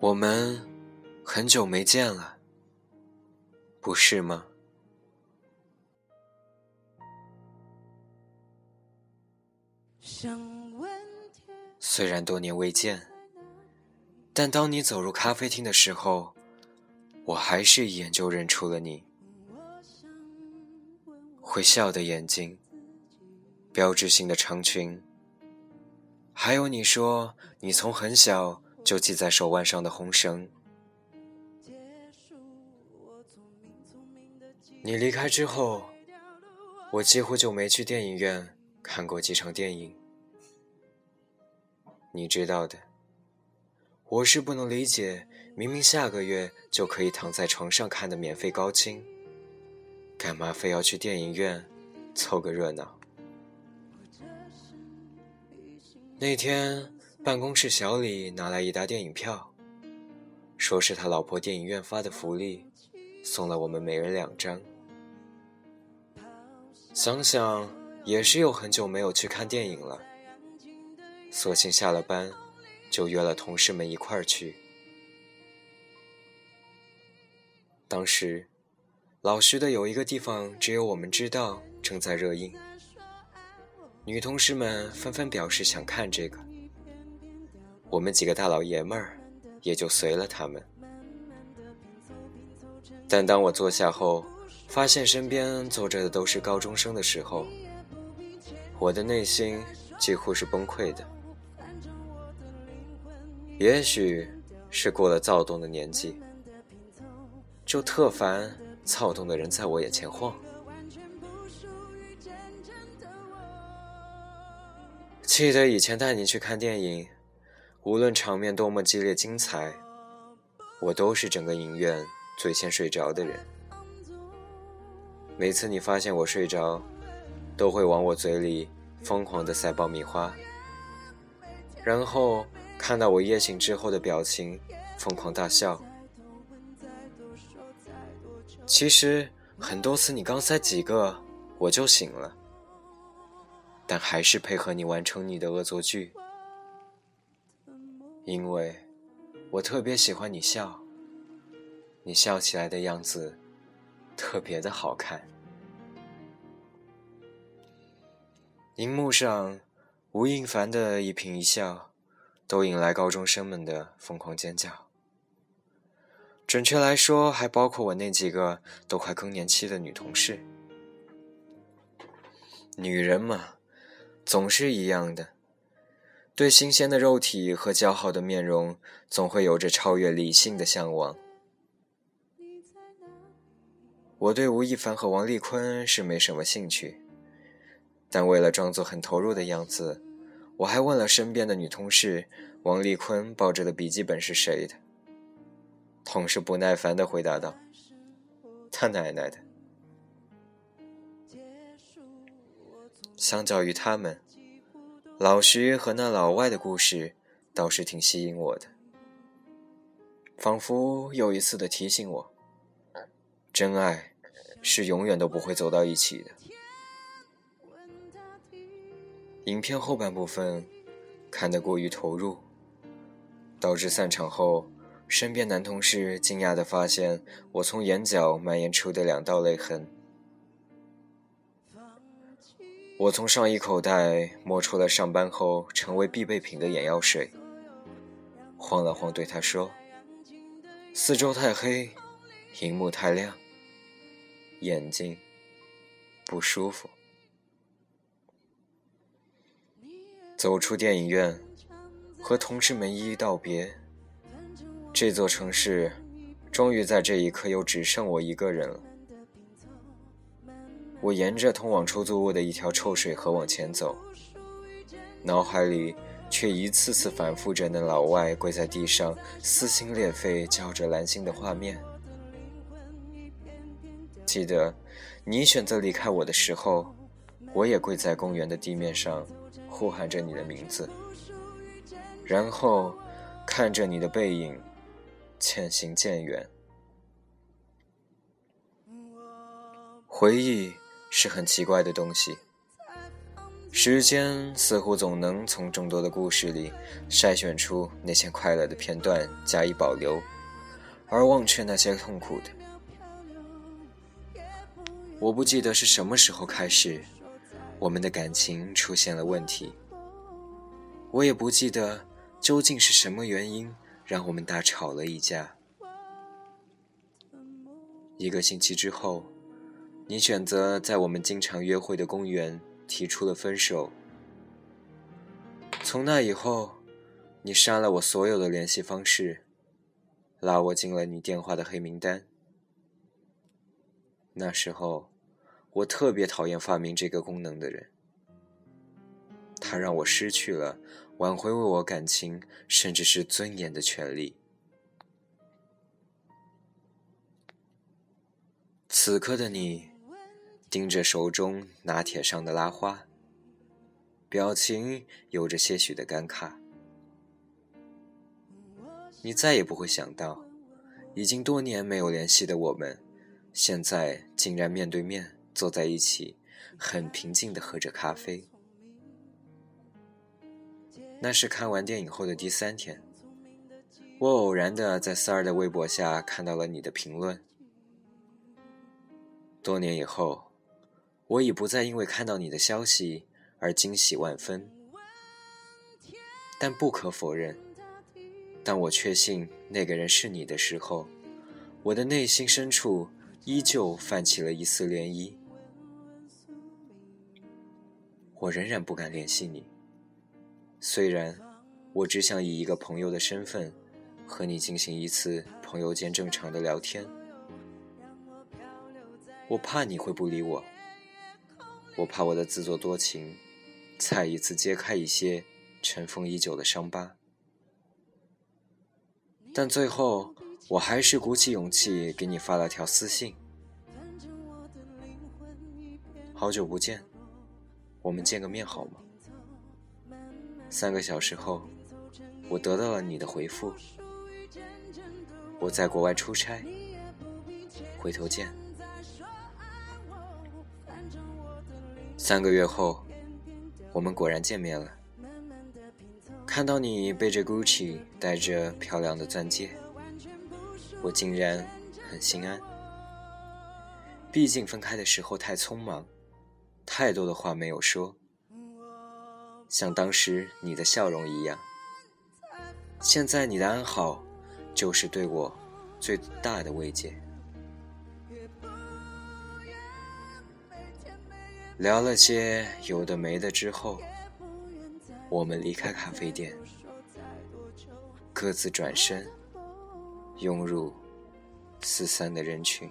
我们很久没见了，不是吗？虽然多年未见，但当你走入咖啡厅的时候，我还是一眼就认出了你。会笑的眼睛，标志性的长裙，还有你说你从很小。就系在手腕上的红绳。你离开之后，我几乎就没去电影院看过几场电影。你知道的，我是不能理解，明明下个月就可以躺在床上看的免费高清，干嘛非要去电影院凑个热闹？那天。办公室小李拿来一沓电影票，说是他老婆电影院发的福利，送了我们每人两张。想想也是有很久没有去看电影了，索性下了班就约了同事们一块儿去。当时老徐的有一个地方只有我们知道正在热映，女同事们纷纷表示想看这个。我们几个大老爷们儿也就随了他们，但当我坐下后，发现身边坐着的都是高中生的时候，我的内心几乎是崩溃的。也许是过了躁动的年纪，就特烦躁动的人在我眼前晃。记得以前带你去看电影。无论场面多么激烈精彩，我都是整个影院最先睡着的人。每次你发现我睡着，都会往我嘴里疯狂地塞爆米花，然后看到我夜醒之后的表情，疯狂大笑。其实很多次你刚塞几个，我就醒了，但还是配合你完成你的恶作剧。因为，我特别喜欢你笑。你笑起来的样子，特别的好看。荧幕上，吴亦凡的一颦一笑，都引来高中生们的疯狂尖叫。准确来说，还包括我那几个都快更年期的女同事。女人嘛，总是一样的。对新鲜的肉体和姣好的面容，总会有着超越理性的向往。我对吴亦凡和王丽坤是没什么兴趣，但为了装作很投入的样子，我还问了身边的女同事，王丽坤抱着的笔记本是谁的。同事不耐烦地回答道：“他奶奶的。”相较于他们。老徐和那老外的故事倒是挺吸引我的，仿佛又一次的提醒我，真爱是永远都不会走到一起的。影片后半部分看得过于投入，导致散场后，身边男同事惊讶地发现我从眼角蔓延出的两道泪痕。我从上衣口袋摸出了上班后成为必备品的眼药水，晃了晃，对他说：“四周太黑，荧幕太亮，眼睛不舒服。”走出电影院，和同事们一一道别。这座城市，终于在这一刻又只剩我一个人了。我沿着通往出租屋的一条臭水河往前走，脑海里却一次次反复着那老外跪在地上撕心裂肺叫着蓝心的画面。记得你选择离开我的时候，我也跪在公园的地面上呼喊着你的名字，然后看着你的背影渐行渐远。回忆。是很奇怪的东西，时间似乎总能从众多的故事里筛选出那些快乐的片段加以保留，而忘却那些痛苦的。我不记得是什么时候开始，我们的感情出现了问题。我也不记得究竟是什么原因让我们大吵了一架。一个星期之后，你选择在我们经常约会的公园提出了分手。从那以后，你删了我所有的联系方式，拉我进了你电话的黑名单。那时候，我特别讨厌发明这个功能的人。他让我失去了挽回为我感情甚至是尊严的权利。此刻的你，盯着手中拿铁上的拉花，表情有着些许的尴尬。你再也不会想到，已经多年没有联系的我们。现在竟然面对面坐在一起，很平静地喝着咖啡。那是看完电影后的第三天，我偶然的在三儿的微博下看到了你的评论。多年以后，我已不再因为看到你的消息而惊喜万分，但不可否认，当我确信那个人是你的时候，我的内心深处。依旧泛起了一丝涟漪，我仍然不敢联系你。虽然我只想以一个朋友的身份和你进行一次朋友间正常的聊天，我怕你会不理我，我怕我的自作多情再一次揭开一些尘封已久的伤疤，但最后。我还是鼓起勇气给你发了条私信。好久不见，我们见个面好吗？三个小时后，我得到了你的回复。我在国外出差，回头见。三个月后，我们果然见面了。看到你背着 Gucci，戴着漂亮的钻戒。我竟然很心安，毕竟分开的时候太匆忙，太多的话没有说，像当时你的笑容一样。现在你的安好，就是对我最大的慰藉。聊了些有的没的之后，我们离开咖啡店，各自转身。涌入四散的人群。